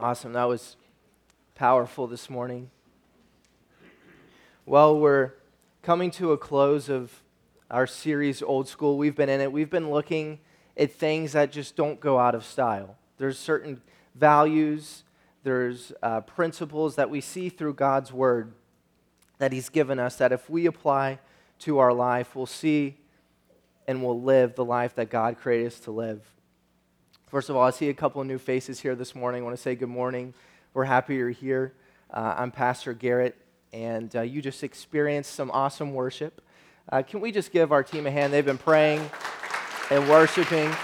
Awesome. That was powerful this morning. Well, we're coming to a close of our series, Old School. We've been in it. We've been looking at things that just don't go out of style. There's certain values, there's uh, principles that we see through God's Word that He's given us that if we apply to our life, we'll see and we'll live the life that God created us to live. First of all, I see a couple of new faces here this morning. I want to say good morning. We're happy you're here. Uh, I'm Pastor Garrett, and uh, you just experienced some awesome worship. Uh, can we just give our team a hand? They've been praying and worshiping.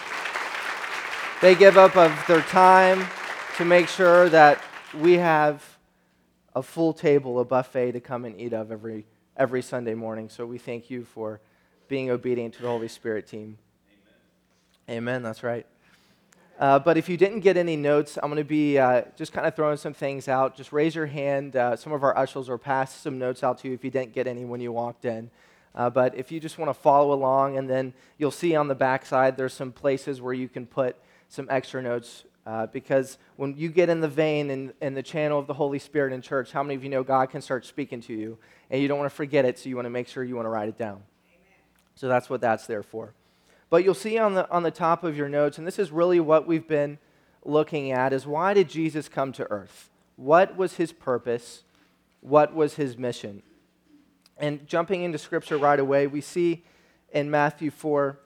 They give up of their time to make sure that we have a full table, a buffet to come and eat of every, every Sunday morning. So we thank you for being obedient to the Holy Spirit team. Amen. Amen that's right. Uh, but if you didn't get any notes, I'm going to be uh, just kind of throwing some things out. Just raise your hand. Uh, some of our ushers will pass some notes out to you if you didn't get any when you walked in. Uh, but if you just want to follow along, and then you'll see on the back side there's some places where you can put some extra notes. Uh, because when you get in the vein and in, in the channel of the Holy Spirit in church, how many of you know God can start speaking to you? And you don't want to forget it, so you want to make sure you want to write it down. Amen. So that's what that's there for. But you'll see on the, on the top of your notes, and this is really what we've been looking at, is why did Jesus come to earth? What was his purpose? What was his mission? And jumping into scripture right away, we see in Matthew 4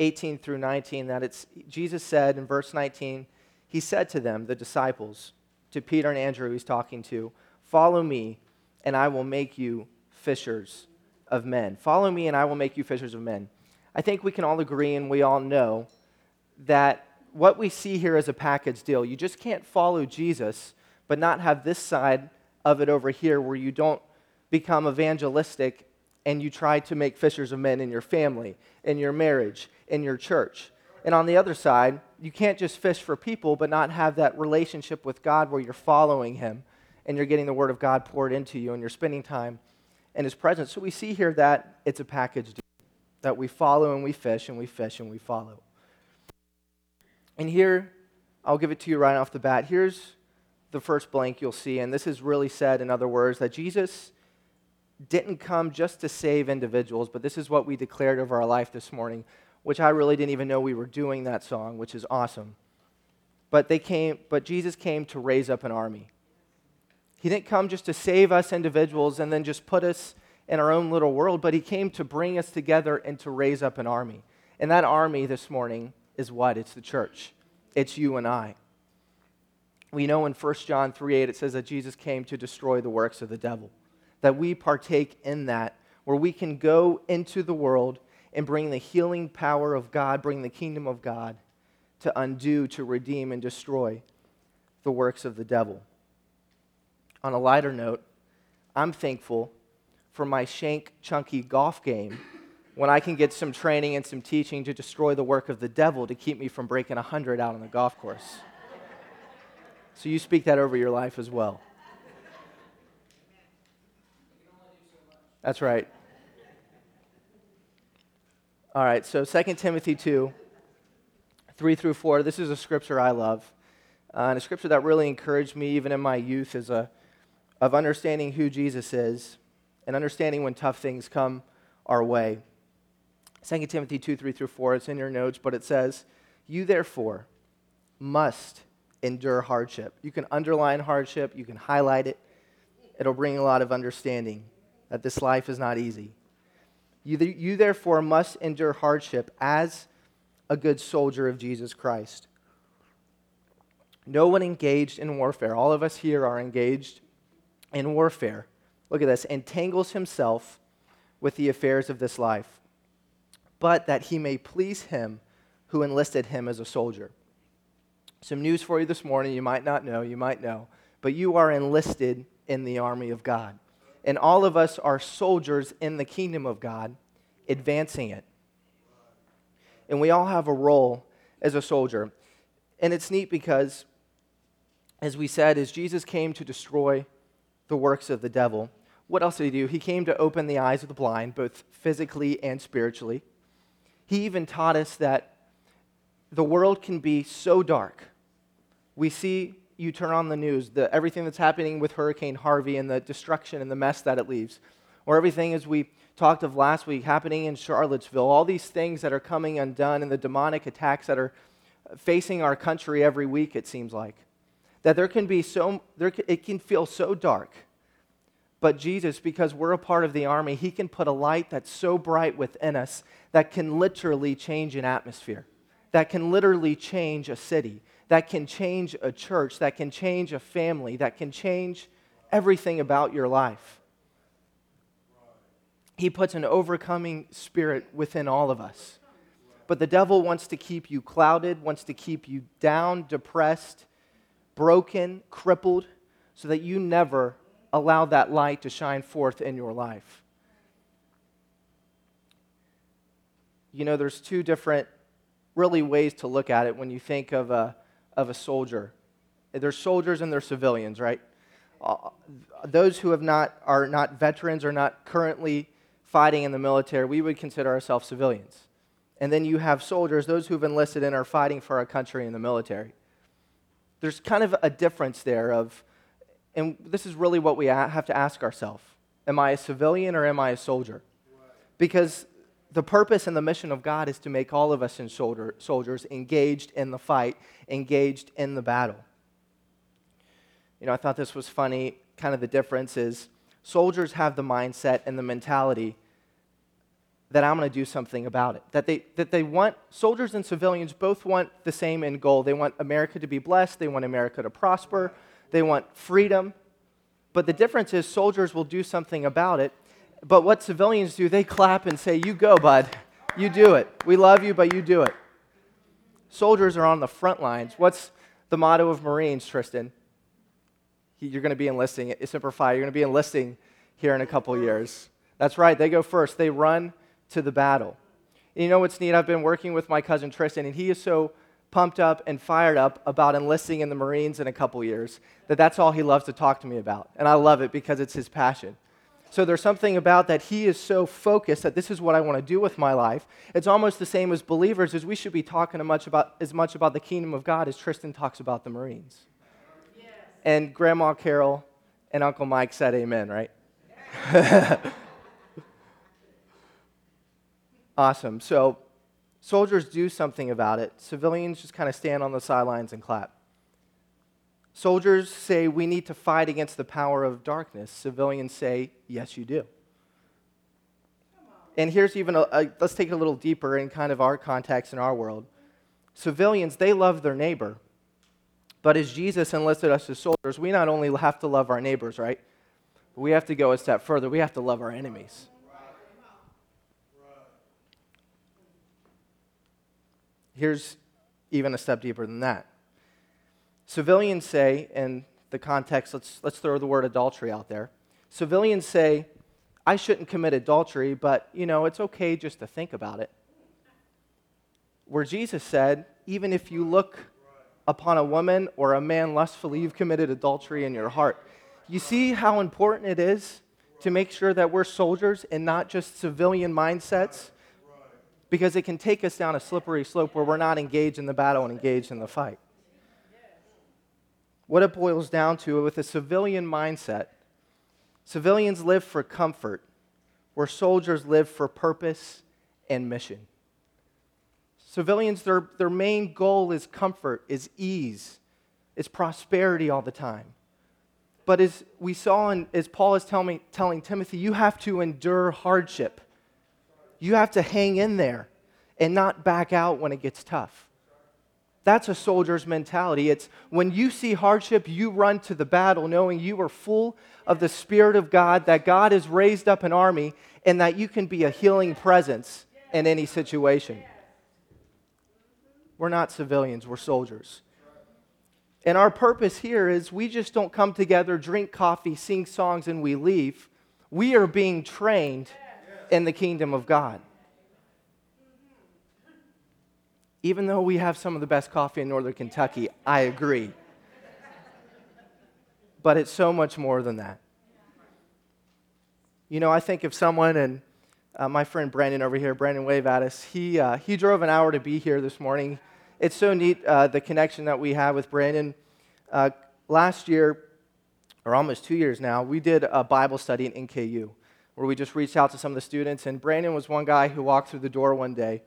18 through 19 that it's Jesus said in verse 19, he said to them, the disciples, to Peter and Andrew, he's talking to, Follow me, and I will make you fishers of men. Follow me, and I will make you fishers of men. I think we can all agree and we all know that what we see here is a package deal. You just can't follow Jesus, but not have this side of it over here where you don't become evangelistic and you try to make fishers of men in your family, in your marriage, in your church. And on the other side, you can't just fish for people, but not have that relationship with God where you're following Him and you're getting the Word of God poured into you and you're spending time in His presence. So we see here that it's a package deal that we follow and we fish and we fish and we follow. And here, I'll give it to you right off the bat. Here's the first blank you'll see, and this is really said, in other words, that Jesus didn't come just to save individuals, but this is what we declared over our life this morning, which I really didn't even know we were doing that song, which is awesome. But they came, but Jesus came to raise up an army. He didn't come just to save us individuals and then just put us in our own little world, but he came to bring us together and to raise up an army. And that army this morning is what? It's the church. It's you and I. We know in 1 John 3 8 it says that Jesus came to destroy the works of the devil. That we partake in that, where we can go into the world and bring the healing power of God, bring the kingdom of God to undo, to redeem, and destroy the works of the devil. On a lighter note, I'm thankful for my shank chunky golf game when I can get some training and some teaching to destroy the work of the devil to keep me from breaking 100 out on the golf course. So you speak that over your life as well. That's right. All right, so 2 Timothy 2, 3 through 4. This is a scripture I love, uh, and a scripture that really encouraged me even in my youth as a, of understanding who Jesus is and understanding when tough things come our way. 2 Timothy 2 3 through 4, it's in your notes, but it says, You therefore must endure hardship. You can underline hardship, you can highlight it. It'll bring a lot of understanding that this life is not easy. You, you therefore must endure hardship as a good soldier of Jesus Christ. No one engaged in warfare, all of us here are engaged in warfare look at this, entangles himself with the affairs of this life, but that he may please him who enlisted him as a soldier. Some news for you this morning. You might not know, you might know, but you are enlisted in the army of God. And all of us are soldiers in the kingdom of God, advancing it. And we all have a role as a soldier. And it's neat because, as we said, as Jesus came to destroy the works of the devil, what else did he do? He came to open the eyes of the blind, both physically and spiritually. He even taught us that the world can be so dark. We see you turn on the news, the, everything that's happening with Hurricane Harvey and the destruction and the mess that it leaves, or everything as we talked of last week happening in Charlottesville, all these things that are coming undone and the demonic attacks that are facing our country every week, it seems like. That there can be so, there, it can feel so dark. But Jesus, because we're a part of the army, he can put a light that's so bright within us that can literally change an atmosphere, that can literally change a city, that can change a church, that can change a family, that can change everything about your life. He puts an overcoming spirit within all of us. But the devil wants to keep you clouded, wants to keep you down, depressed, broken, crippled, so that you never allow that light to shine forth in your life. You know, there's two different, really, ways to look at it when you think of a, of a soldier. There's soldiers and there's civilians, right? Uh, those who have not, are not veterans or not currently fighting in the military, we would consider ourselves civilians. And then you have soldiers, those who've enlisted and are fighting for our country in the military. There's kind of a difference there of, and this is really what we have to ask ourselves Am I a civilian or am I a soldier? Because the purpose and the mission of God is to make all of us in soldier, soldiers engaged in the fight, engaged in the battle. You know, I thought this was funny. Kind of the difference is soldiers have the mindset and the mentality that I'm going to do something about it. That they, that they want, soldiers and civilians both want the same end goal. They want America to be blessed, they want America to prosper, they want freedom. But the difference is soldiers will do something about it. But what civilians do, they clap and say, You go, bud. You do it. We love you, but you do it. Soldiers are on the front lines. What's the motto of Marines, Tristan? You're going to be enlisting, Semper Fi, you're going to be enlisting here in a couple years. That's right, they go first. They run to the battle. And you know what's neat? I've been working with my cousin Tristan, and he is so pumped up and fired up about enlisting in the Marines in a couple years that that's all he loves to talk to me about. And I love it because it's his passion. So there's something about that he is so focused that this is what I want to do with my life. It's almost the same as believers as we should be talking much about, as much about the kingdom of God as Tristan talks about the Marines. Yes. And Grandma Carol and Uncle Mike said amen, right? Awesome. So soldiers do something about it. Civilians just kind of stand on the sidelines and clap. Soldiers say we need to fight against the power of darkness. Civilians say, yes, you do. And here's even a, a, let's take it a little deeper in kind of our context in our world. Civilians, they love their neighbor. But as Jesus enlisted us as soldiers, we not only have to love our neighbors, right? But we have to go a step further. We have to love our enemies. Here's even a step deeper than that. Civilians say, in the context, let's, let's throw the word adultery out there. Civilians say, I shouldn't commit adultery, but, you know, it's okay just to think about it. Where Jesus said, even if you look upon a woman or a man lustfully, you've committed adultery in your heart. You see how important it is to make sure that we're soldiers and not just civilian mindsets because it can take us down a slippery slope where we're not engaged in the battle and engaged in the fight. What it boils down to with a civilian mindset, civilians live for comfort, where soldiers live for purpose and mission. Civilians, their, their main goal is comfort, is ease, is prosperity all the time. But as we saw, and as Paul is tell me, telling Timothy, you have to endure hardship you have to hang in there and not back out when it gets tough. That's a soldier's mentality. It's when you see hardship, you run to the battle knowing you are full of the Spirit of God, that God has raised up an army, and that you can be a healing presence in any situation. We're not civilians, we're soldiers. And our purpose here is we just don't come together, drink coffee, sing songs, and we leave. We are being trained in the kingdom of God. Even though we have some of the best coffee in Northern Kentucky, I agree. But it's so much more than that. You know, I think if someone, and uh, my friend Brandon over here, Brandon wave at us, he, uh, he drove an hour to be here this morning. It's so neat, uh, the connection that we have with Brandon. Uh, last year, or almost two years now, we did a Bible study in NKU where we just reached out to some of the students. And Brandon was one guy who walked through the door one day.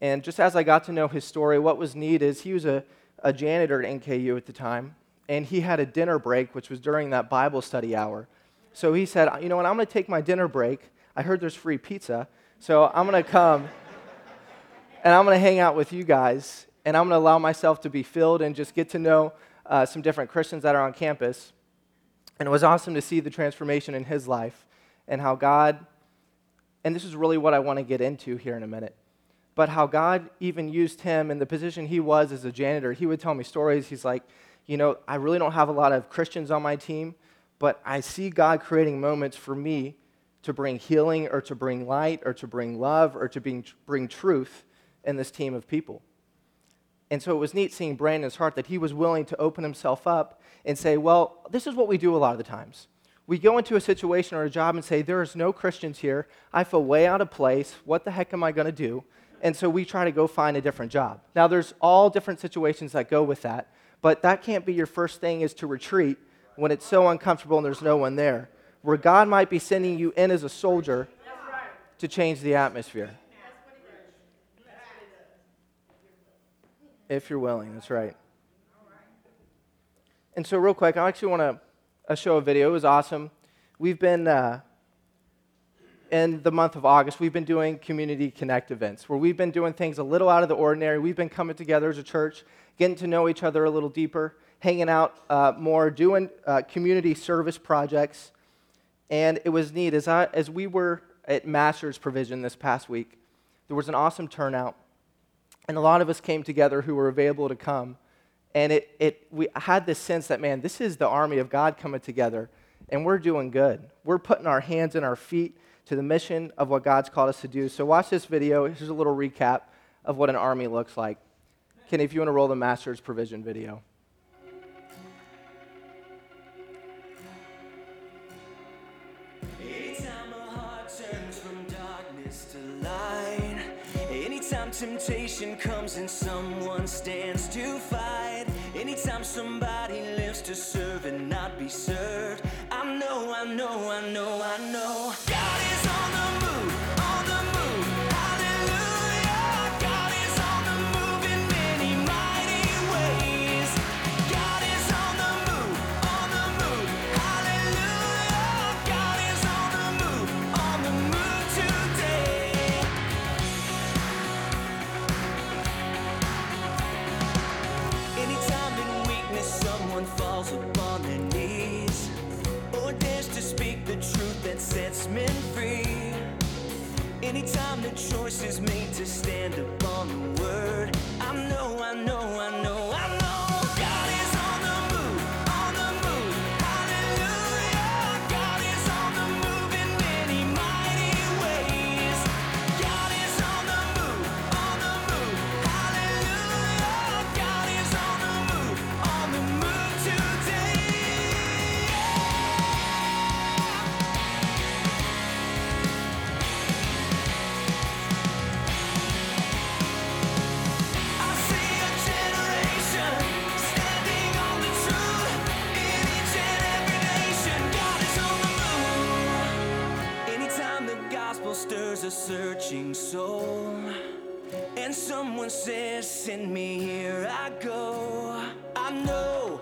And just as I got to know his story, what was neat is he was a, a janitor at NKU at the time, and he had a dinner break, which was during that Bible study hour. So he said, You know what? I'm going to take my dinner break. I heard there's free pizza. So I'm going to come and I'm going to hang out with you guys, and I'm going to allow myself to be filled and just get to know uh, some different Christians that are on campus. And it was awesome to see the transformation in his life and how God, and this is really what I want to get into here in a minute, but how God even used him in the position he was as a janitor. He would tell me stories. He's like, you know, I really don't have a lot of Christians on my team, but I see God creating moments for me to bring healing or to bring light or to bring love or to bring, bring truth in this team of people. And so it was neat seeing Brandon's heart that he was willing to open himself up and say, Well, this is what we do a lot of the times. We go into a situation or a job and say, There is no Christians here. I feel way out of place. What the heck am I going to do? And so we try to go find a different job. Now, there's all different situations that go with that, but that can't be your first thing is to retreat when it's so uncomfortable and there's no one there. Where God might be sending you in as a soldier to change the atmosphere. If you're willing, that's right. And so, real quick, I actually want to uh, show a video. It was awesome. We've been, uh, in the month of August, we've been doing community connect events where we've been doing things a little out of the ordinary. We've been coming together as a church, getting to know each other a little deeper, hanging out uh, more, doing uh, community service projects. And it was neat. As, I, as we were at Master's Provision this past week, there was an awesome turnout. And a lot of us came together who were available to come. And it, it, we had this sense that, man, this is the army of God coming together, and we're doing good. We're putting our hands and our feet to the mission of what God's called us to do. So, watch this video. Here's a little recap of what an army looks like. Kenny, if you want to roll the Master's Provision video. Temptation comes and someone stands to fight. Anytime somebody lives to serve and not be served, I know, I know, I know, I know. Searching soul. And someone says, Send me here, I go. I know,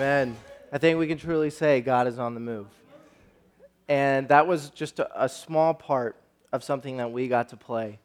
Amen. I think we can truly say God is on the move. And that was just a, a small part of something that we got to play.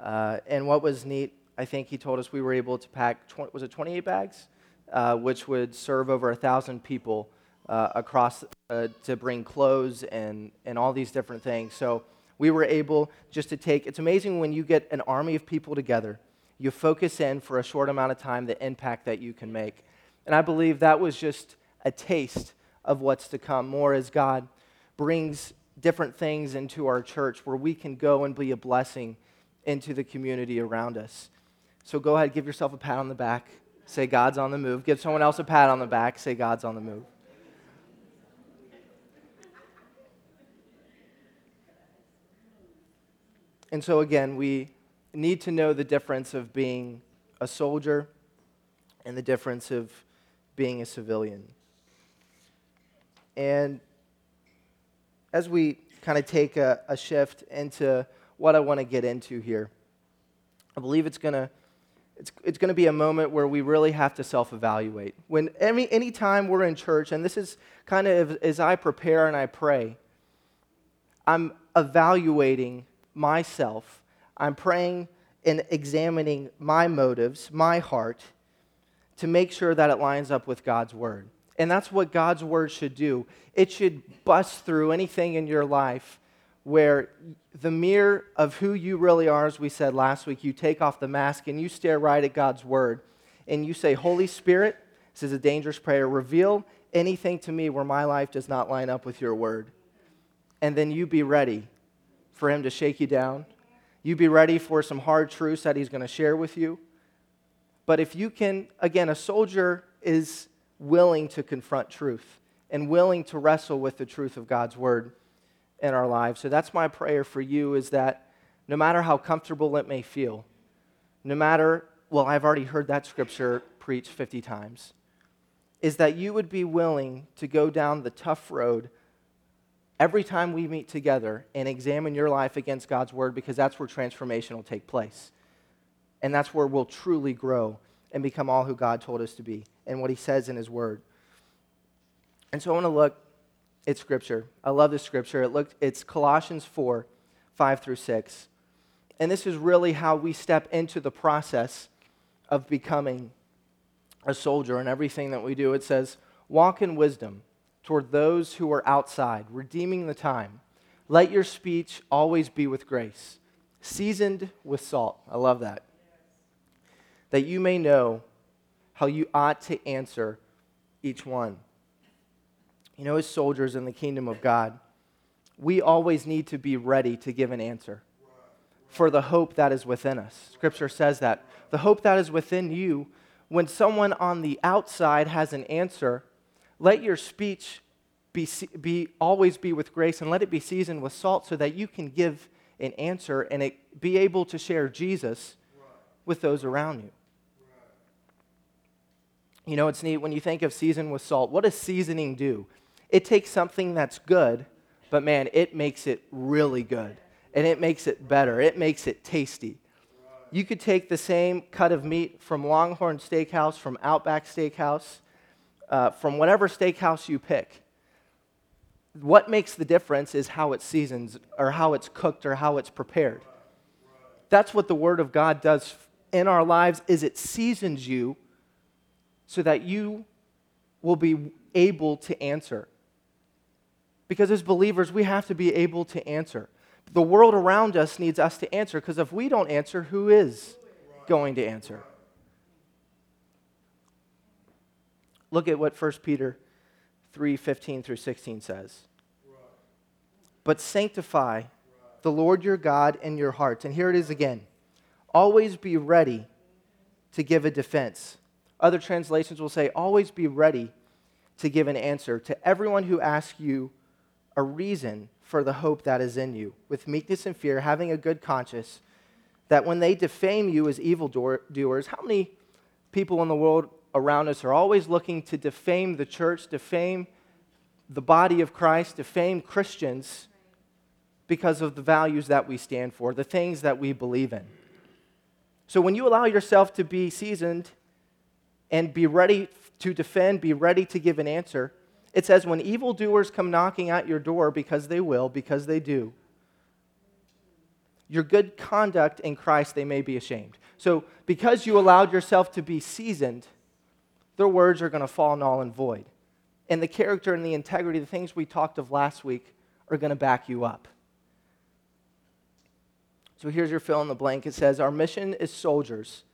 Uh, and what was neat, I think he told us we were able to pack, 20, was it 28 bags? Uh, which would serve over a 1,000 people uh, across uh, to bring clothes and, and all these different things. So we were able just to take, it's amazing when you get an army of people together, you focus in for a short amount of time the impact that you can make. And I believe that was just a taste of what's to come more as God brings different things into our church where we can go and be a blessing into the community around us. So go ahead, give yourself a pat on the back. Say, God's on the move. Give someone else a pat on the back. Say, God's on the move. And so, again, we need to know the difference of being a soldier and the difference of being a civilian. And as we kind of take a, a shift into what I want to get into here, I believe it's going to it's, it's going to be a moment where we really have to self evaluate. When any, any time we're in church, and this is kind of as I prepare and I pray, I'm evaluating myself. I'm praying and examining my motives, my heart, to make sure that it lines up with God's word. And that's what God's word should do. It should bust through anything in your life where the mirror of who you really are, as we said last week, you take off the mask and you stare right at God's word and you say, Holy Spirit, this is a dangerous prayer, reveal anything to me where my life does not line up with your word. And then you be ready for him to shake you down. You be ready for some hard truths that he's going to share with you. But if you can, again, a soldier is willing to confront truth and willing to wrestle with the truth of God's word in our lives. So that's my prayer for you is that no matter how comfortable it may feel, no matter, well, I've already heard that scripture preached 50 times, is that you would be willing to go down the tough road every time we meet together and examine your life against God's word because that's where transformation will take place. And that's where we'll truly grow and become all who God told us to be and what he says in his word. And so I want to look at scripture. I love this scripture. It looked, it's Colossians 4 5 through 6. And this is really how we step into the process of becoming a soldier and everything that we do. It says, Walk in wisdom toward those who are outside, redeeming the time. Let your speech always be with grace, seasoned with salt. I love that. That you may know how you ought to answer each one. You know, as soldiers in the kingdom of God, we always need to be ready to give an answer for the hope that is within us. Scripture says that. The hope that is within you, when someone on the outside has an answer, let your speech be, be, always be with grace and let it be seasoned with salt so that you can give an answer and it, be able to share Jesus with those around you. You know, it's neat when you think of season with salt. What does seasoning do? It takes something that's good, but man, it makes it really good. And it makes it better. It makes it tasty. You could take the same cut of meat from Longhorn Steakhouse, from Outback Steakhouse, uh, from whatever steakhouse you pick. What makes the difference is how it's seasoned, or how it's cooked, or how it's prepared. That's what the Word of God does in our lives is it seasons you so that you will be able to answer. Because as believers, we have to be able to answer. The world around us needs us to answer because if we don't answer, who is going to answer? Look at what 1 Peter 3 15 through 16 says. But sanctify the Lord your God in your hearts. And here it is again. Always be ready to give a defense other translations will say, always be ready to give an answer to everyone who asks you a reason for the hope that is in you, with meekness and fear, having a good conscience, that when they defame you as evildoers, how many people in the world around us are always looking to defame the church, defame the body of Christ, defame Christians because of the values that we stand for, the things that we believe in? So when you allow yourself to be seasoned and be ready to defend, be ready to give an answer. It says, when evildoers come knocking at your door, because they will, because they do, your good conduct in Christ they may be ashamed. So, because you allowed yourself to be seasoned, their words are going to fall null and void. and the character and the integrity, the things we talked of last week, are going to back you up. So here's your fill in the blank. It says, Our mission is soldiers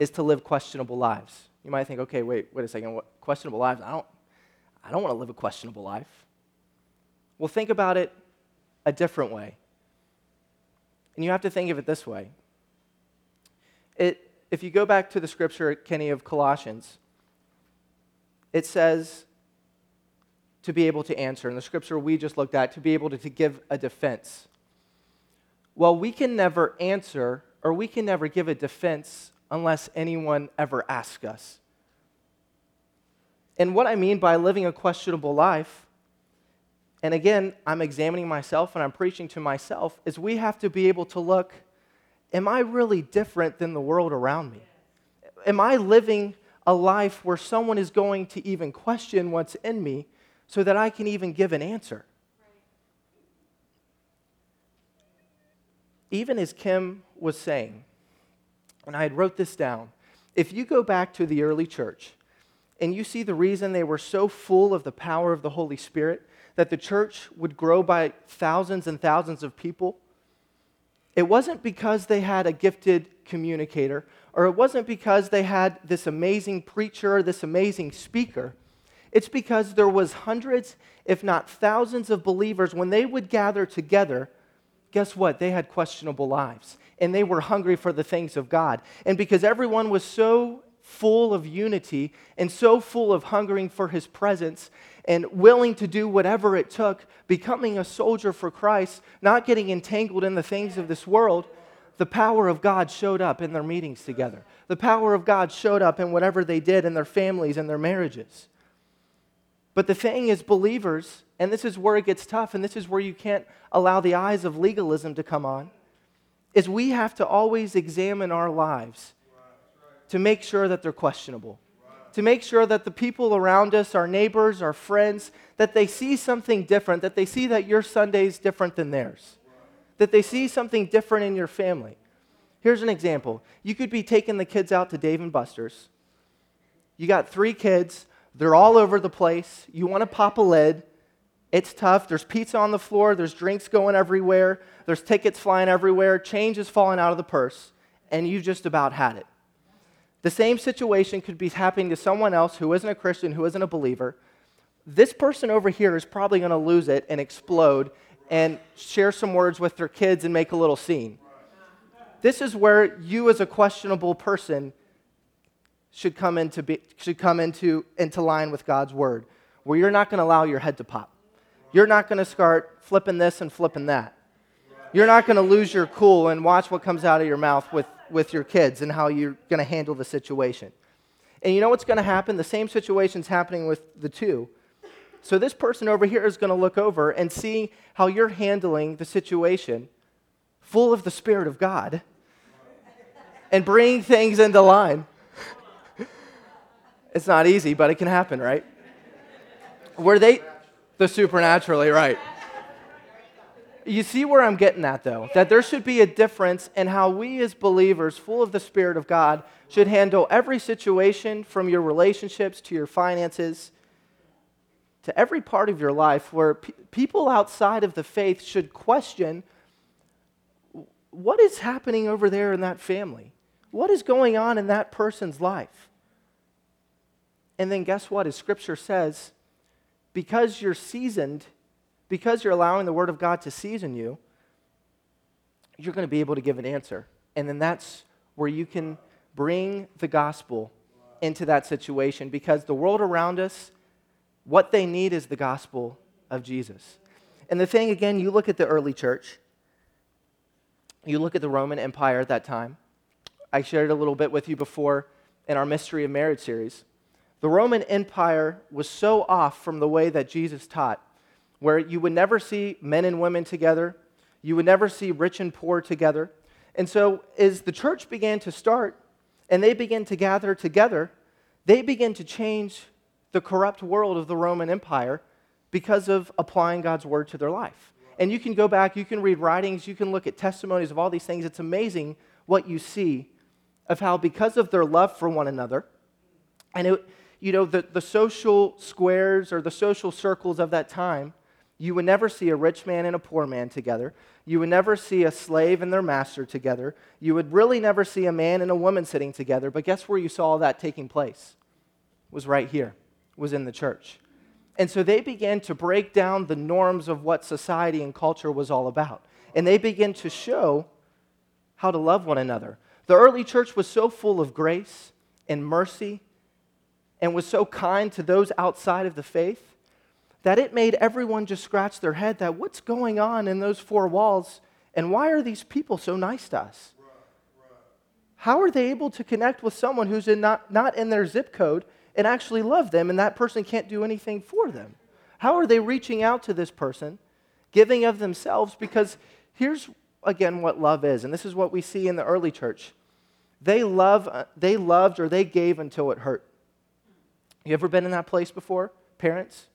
is to live questionable lives. You might think, okay, wait, wait a second. What, questionable lives? I don't, I don't want to live a questionable life. Well, think about it a different way. And you have to think of it this way. It, if you go back to the scripture, Kenny, of Colossians, it says to be able to answer. In the scripture we just looked at, to be able to, to give a defense. Well, we can never answer or we can never give a defense unless anyone ever asks us. And what I mean by living a questionable life, and again, I'm examining myself and I'm preaching to myself, is we have to be able to look am I really different than the world around me? Am I living a life where someone is going to even question what's in me so that I can even give an answer? Even as Kim was saying, and I had wrote this down, if you go back to the early church and you see the reason they were so full of the power of the Holy Spirit, that the church would grow by thousands and thousands of people, it wasn't because they had a gifted communicator, or it wasn't because they had this amazing preacher, or this amazing speaker. It's because there was hundreds, if not thousands of believers when they would gather together, guess what? They had questionable lives and they were hungry for the things of God. And because everyone was so full of unity and so full of hungering for his presence and willing to do whatever it took, becoming a soldier for Christ, not getting entangled in the things of this world, the power of God showed up in their meetings together. The power of God showed up in whatever they did in their families and their marriages. But the thing is, believers, and this is where it gets tough, and this is where you can't allow the eyes of legalism to come on, is we have to always examine our lives to make sure that they're questionable. To make sure that the people around us, our neighbors, our friends, that they see something different, that they see that your Sunday is different than theirs, that they see something different in your family. Here's an example you could be taking the kids out to Dave and Buster's. You got three kids, they're all over the place. You want to pop a lid. It's tough. There's pizza on the floor, there's drinks going everywhere, there's tickets flying everywhere, change is falling out of the purse, and you just about had it. The same situation could be happening to someone else who isn't a Christian, who isn't a believer. This person over here is probably going to lose it and explode and share some words with their kids and make a little scene. This is where you, as a questionable person, should come into, be, should come into, into line with God's word, where you're not going to allow your head to pop. You're not going to start flipping this and flipping that. You're not going to lose your cool and watch what comes out of your mouth with with your kids and how you're going to handle the situation. And you know what's going to happen? The same situation's happening with the two. So this person over here is going to look over and see how you're handling the situation full of the Spirit of God and bringing things into line. It's not easy, but it can happen, right? Where they, the supernaturally, right? You see where I'm getting at, though? That there should be a difference in how we, as believers, full of the Spirit of God, should handle every situation from your relationships to your finances to every part of your life where pe- people outside of the faith should question what is happening over there in that family? What is going on in that person's life? And then, guess what? As Scripture says, because you're seasoned because you're allowing the Word of God to season you, you're going to be able to give an answer. And then that's where you can bring the gospel into that situation because the world around us, what they need is the gospel of Jesus. And the thing, again, you look at the early church, you look at the Roman Empire at that time. I shared a little bit with you before in our Mystery of Marriage series. The Roman Empire was so off from the way that Jesus taught where you would never see men and women together, you would never see rich and poor together. And so, as the church began to start and they began to gather together, they began to change the corrupt world of the Roman Empire because of applying God's word to their life. And you can go back, you can read writings, you can look at testimonies of all these things. It's amazing what you see of how, because of their love for one another, and it, you know, the, the social squares or the social circles of that time, you would never see a rich man and a poor man together. You would never see a slave and their master together. You would really never see a man and a woman sitting together. But guess where you saw that taking place? It was right here, it was in the church. And so they began to break down the norms of what society and culture was all about. And they began to show how to love one another. The early church was so full of grace and mercy and was so kind to those outside of the faith that it made everyone just scratch their head that what's going on in those four walls and why are these people so nice to us? How are they able to connect with someone who's in not, not in their zip code and actually love them and that person can't do anything for them? How are they reaching out to this person, giving of themselves? Because here's again what love is, and this is what we see in the early church. They love uh, they loved or they gave until it hurt. You ever been in that place before, parents?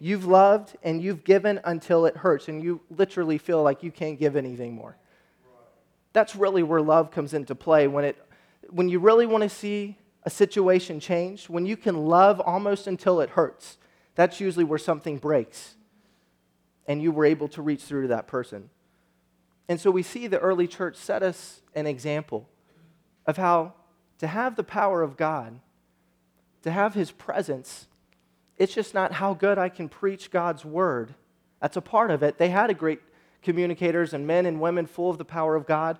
You've loved and you've given until it hurts, and you literally feel like you can't give anything more. That's really where love comes into play when, it, when you really want to see a situation change, when you can love almost until it hurts. That's usually where something breaks, and you were able to reach through to that person. And so we see the early church set us an example of how to have the power of God, to have His presence, it's just not how good I can preach God's word. That's a part of it. They had a great communicators and men and women full of the power of God.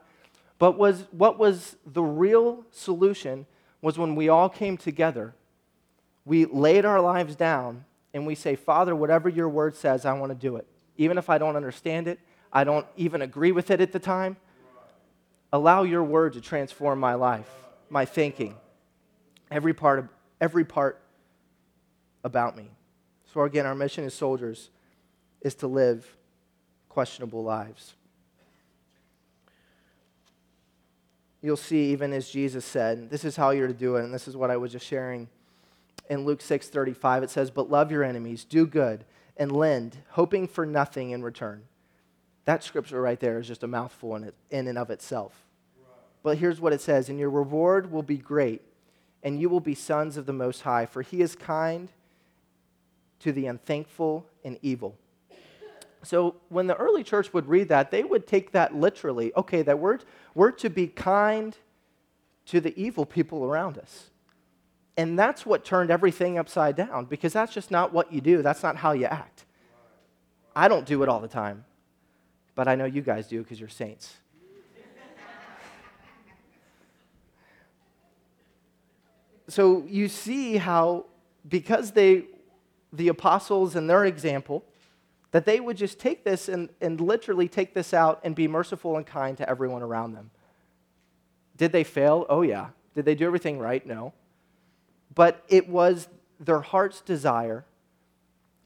But was, what was the real solution was when we all came together, we laid our lives down and we say, Father, whatever your word says, I want to do it. Even if I don't understand it, I don't even agree with it at the time. Allow your word to transform my life, my thinking, every part of, every part about me. So, again, our mission as soldiers is to live questionable lives. You'll see, even as Jesus said, this is how you're to do it, and this is what I was just sharing in Luke 6 35. It says, But love your enemies, do good, and lend, hoping for nothing in return. That scripture right there is just a mouthful in, it, in and of itself. But here's what it says And your reward will be great, and you will be sons of the Most High, for he is kind to the unthankful and evil. So when the early church would read that, they would take that literally. Okay, that we're, we're to be kind to the evil people around us. And that's what turned everything upside down because that's just not what you do. That's not how you act. I don't do it all the time, but I know you guys do because you're saints. So you see how, because they the apostles and their example, that they would just take this and, and literally take this out and be merciful and kind to everyone around them. Did they fail? Oh, yeah. Did they do everything right? No. But it was their heart's desire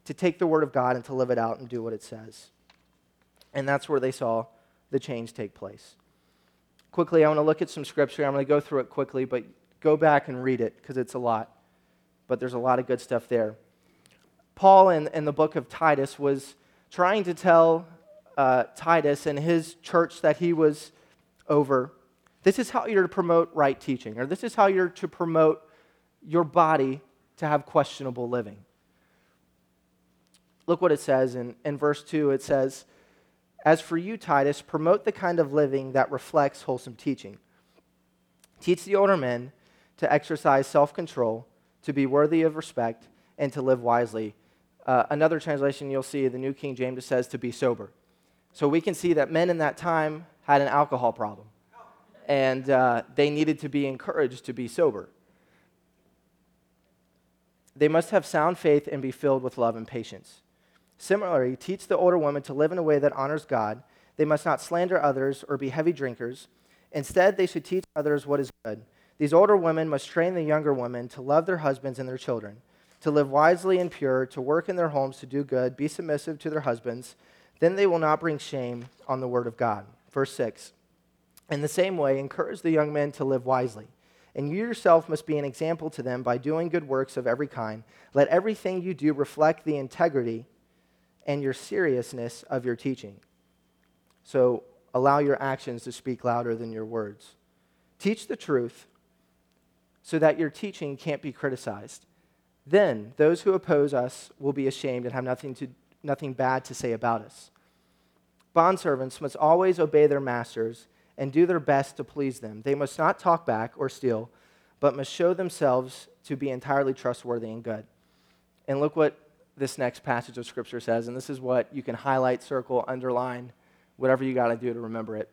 to take the word of God and to live it out and do what it says. And that's where they saw the change take place. Quickly, I want to look at some scripture. I'm going to go through it quickly, but go back and read it because it's a lot. But there's a lot of good stuff there. Paul, in, in the book of Titus, was trying to tell uh, Titus and his church that he was over this is how you're to promote right teaching, or this is how you're to promote your body to have questionable living. Look what it says in, in verse 2 it says, As for you, Titus, promote the kind of living that reflects wholesome teaching. Teach the older men to exercise self control, to be worthy of respect, and to live wisely uh, another translation you'll see, the New King James, says to be sober. So we can see that men in that time had an alcohol problem, and uh, they needed to be encouraged to be sober. They must have sound faith and be filled with love and patience. Similarly, teach the older women to live in a way that honors God. They must not slander others or be heavy drinkers. Instead, they should teach others what is good. These older women must train the younger women to love their husbands and their children to live wisely and pure, to work in their homes, to do good, be submissive to their husbands. Then they will not bring shame on the word of God. Verse 6. In the same way, encourage the young men to live wisely. And you yourself must be an example to them by doing good works of every kind. Let everything you do reflect the integrity and your seriousness of your teaching. So allow your actions to speak louder than your words. Teach the truth so that your teaching can't be criticized. Then those who oppose us will be ashamed and have nothing, to, nothing bad to say about us. Bondservants must always obey their masters and do their best to please them. They must not talk back or steal, but must show themselves to be entirely trustworthy and good. And look what this next passage of Scripture says, and this is what you can highlight, circle, underline, whatever you got to do to remember it.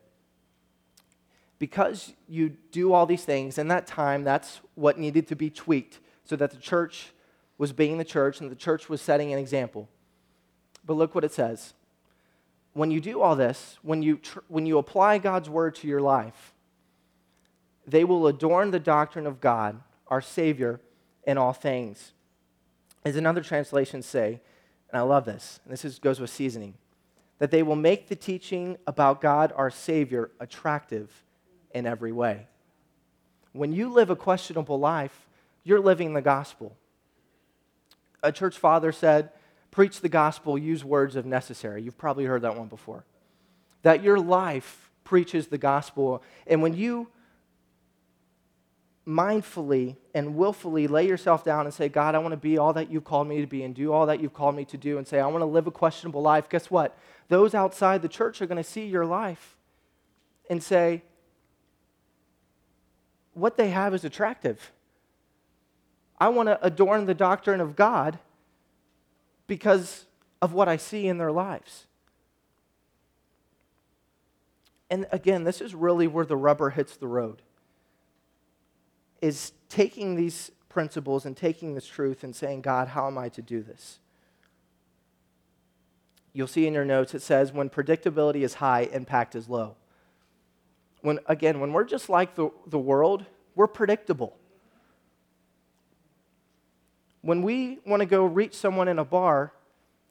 Because you do all these things, in that time, that's what needed to be tweaked so that the church was being the church and the church was setting an example. But look what it says. When you do all this, when you, tr- when you apply God's word to your life, they will adorn the doctrine of God, our Savior, in all things. As another translation say, and I love this, and this is, goes with seasoning, that they will make the teaching about God, our Savior, attractive in every way. When you live a questionable life, you're living the gospel. A church father said, Preach the gospel, use words if necessary. You've probably heard that one before. That your life preaches the gospel. And when you mindfully and willfully lay yourself down and say, God, I want to be all that you've called me to be and do all that you've called me to do, and say, I want to live a questionable life, guess what? Those outside the church are going to see your life and say, what they have is attractive. I want to adorn the doctrine of God because of what I see in their lives. And again, this is really where the rubber hits the road. Is taking these principles and taking this truth and saying, God, how am I to do this? You'll see in your notes it says, when predictability is high, impact is low. When, again, when we're just like the, the world, we're predictable. When we want to go reach someone in a bar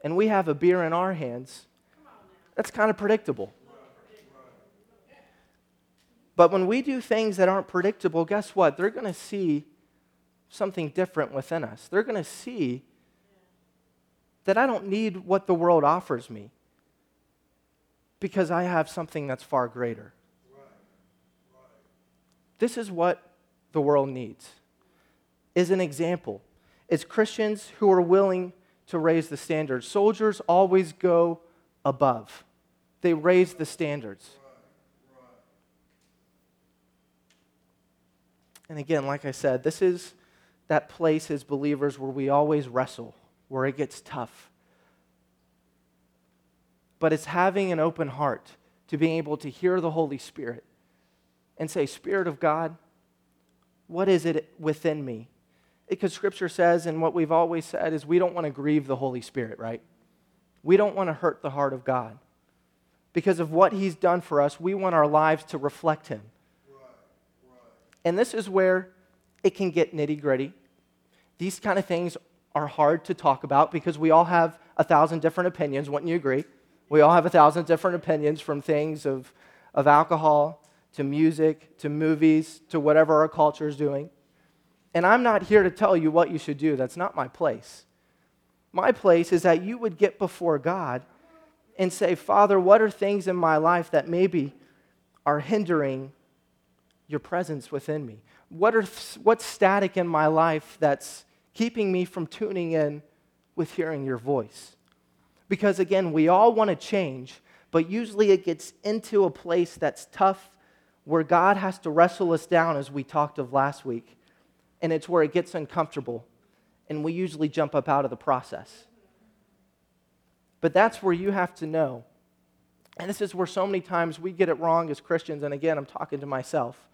and we have a beer in our hands, that's kind of predictable. But when we do things that aren't predictable, guess what? They're going to see something different within us. They're going to see that I don't need what the world offers me because I have something that's far greater. This is what the world needs is an example. It's Christians who are willing to raise the standards. Soldiers always go above. They raise the standards. And again, like I said, this is that place as believers where we always wrestle, where it gets tough. But it's having an open heart to being able to hear the Holy Spirit and say, Spirit of God, what is it within me? Because Scripture says, and what we've always said, is we don't want to grieve the Holy Spirit, right? We don't want to hurt the heart of God. Because of what He's done for us, we want our lives to reflect Him. And this is where it can get nitty gritty. These kind of things are hard to talk about because we all have a thousand different opinions. Wouldn't you agree? We all have a thousand different opinions from things of, of alcohol to music to movies to whatever our culture is doing. And I'm not here to tell you what you should do. That's not my place. My place is that you would get before God and say, Father, what are things in my life that maybe are hindering your presence within me? What are, what's static in my life that's keeping me from tuning in with hearing your voice? Because again, we all want to change, but usually it gets into a place that's tough where God has to wrestle us down, as we talked of last week and it's where it gets uncomfortable, and we usually jump up out of the process. But that's where you have to know. And this is where so many times we get it wrong as Christians, and again, I'm talking to myself,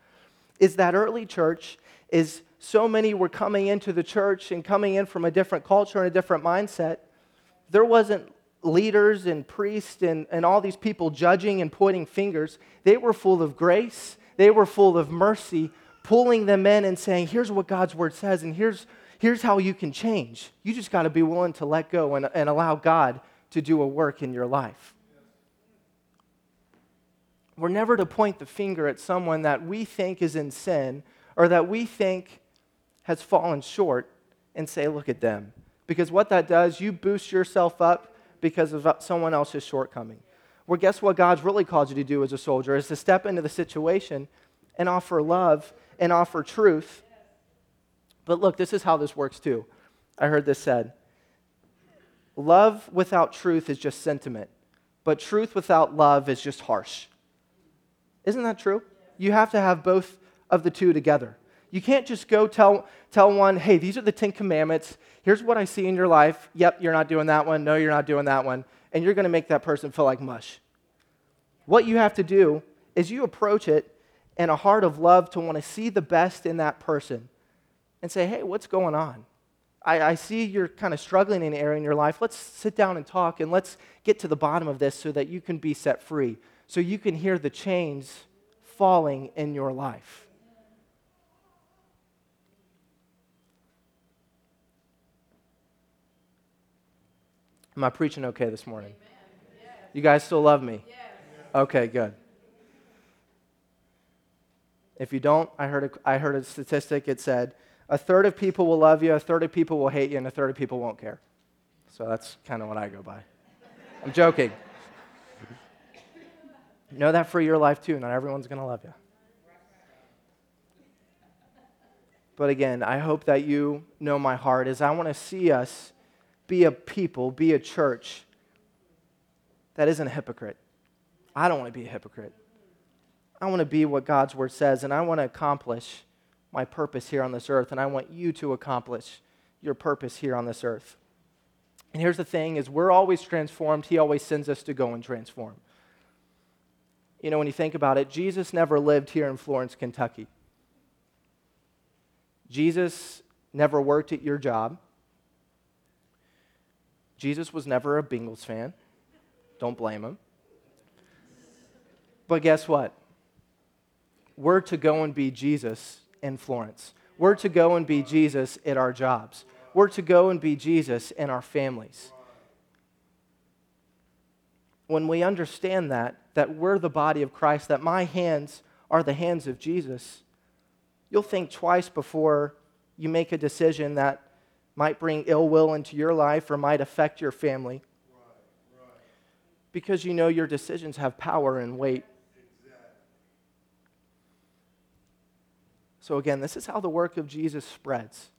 is that early church is so many were coming into the church and coming in from a different culture and a different mindset. There wasn't leaders and priests and, and all these people judging and pointing fingers. They were full of grace, they were full of mercy, pulling them in and saying, here's what God's word says, and here's, here's how you can change. You just got to be willing to let go and, and allow God to do a work in your life. We're never to point the finger at someone that we think is in sin or that we think has fallen short and say, look at them. Because what that does, you boost yourself up because of someone else's shortcoming. Well, guess what God's really called you to do as a soldier is to step into the situation and offer love and offer truth. But look, this is how this works too. I heard this said Love without truth is just sentiment, but truth without love is just harsh. Isn't that true? You have to have both of the two together. You can't just go tell, tell one, hey, these are the Ten Commandments. Here's what I see in your life. Yep, you're not doing that one. No, you're not doing that one. And you're going to make that person feel like mush. What you have to do is you approach it in a heart of love to want to see the best in that person and say, hey, what's going on? I, I see you're kind of struggling in an area in your life. Let's sit down and talk and let's get to the bottom of this so that you can be set free, so you can hear the chains falling in your life. Am I preaching okay this morning? You guys still love me? Okay, good. If you don't, I heard a, I heard a statistic. It said a third of people will love you, a third of people will hate you, and a third of people won't care. So that's kind of what I go by. I'm joking. know that for your life too. Not everyone's going to love you. But again, I hope that you know my heart is I want to see us be a people, be a church that isn't a hypocrite. I don't want to be a hypocrite. I want to be what God's word says, and I want to accomplish my purpose here on this earth, and I want you to accomplish your purpose here on this earth. And here's the thing is we're always transformed. He always sends us to go and transform. You know, when you think about it, Jesus never lived here in Florence, Kentucky. Jesus never worked at your job. Jesus was never a Bengals fan. Don't blame him. But guess what? We're to go and be Jesus in Florence. We're to go and be Jesus at our jobs. We're to go and be Jesus in our families. When we understand that, that we're the body of Christ, that my hands are the hands of Jesus, you'll think twice before you make a decision that might bring ill will into your life or might affect your family. Because you know your decisions have power and weight. So, again, this is how the work of Jesus spreads,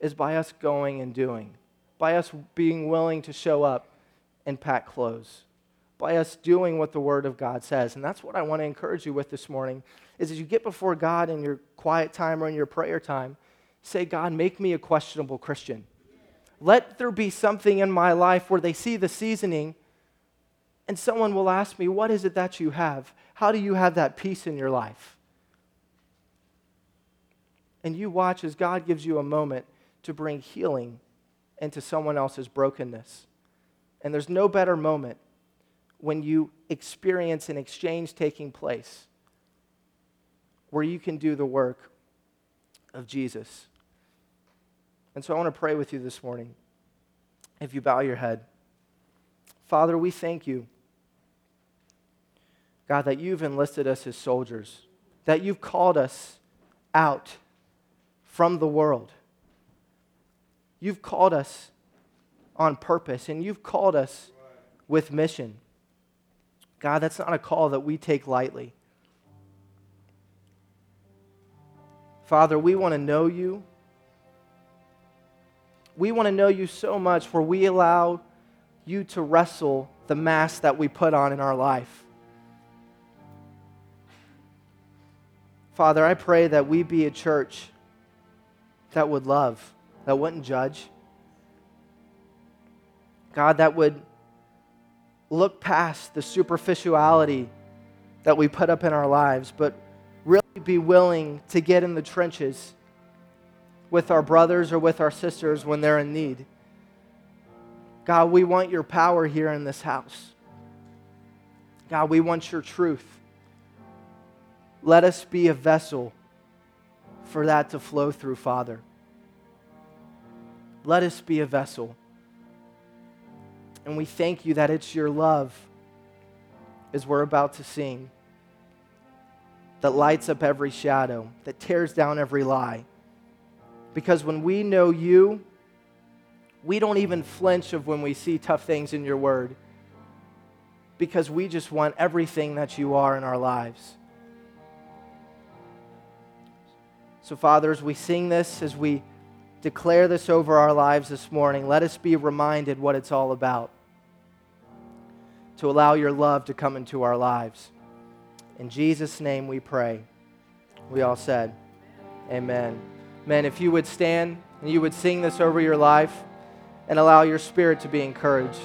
is by us going and doing, by us being willing to show up and pack clothes, by us doing what the Word of God says. And that's what I want to encourage you with this morning, is as you get before God in your quiet time or in your prayer time, say, God, make me a questionable Christian. Let there be something in my life where they see the seasoning and someone will ask me, What is it that you have? How do you have that peace in your life? and you watch as God gives you a moment to bring healing into someone else's brokenness. And there's no better moment when you experience an exchange taking place where you can do the work of Jesus. And so I want to pray with you this morning. If you bow your head, Father, we thank you, God, that you've enlisted us as soldiers, that you've called us out from the world. You've called us on purpose and you've called us with mission. God, that's not a call that we take lightly. Father, we want to know you. We want to know you so much where we allow you to wrestle the mask that we put on in our life. Father, I pray that we be a church that would love, that wouldn't judge. God, that would look past the superficiality that we put up in our lives, but really be willing to get in the trenches with our brothers or with our sisters when they're in need. God, we want your power here in this house. God, we want your truth. Let us be a vessel for that to flow through, Father. Let us be a vessel. And we thank you that it's your love, as we're about to sing, that lights up every shadow, that tears down every lie. Because when we know you, we don't even flinch of when we see tough things in your word because we just want everything that you are in our lives. So, Father, as we sing this, as we declare this over our lives this morning. Let us be reminded what it's all about. To allow your love to come into our lives. In Jesus' name we pray. We all said, Amen. Men, if you would stand and you would sing this over your life and allow your spirit to be encouraged.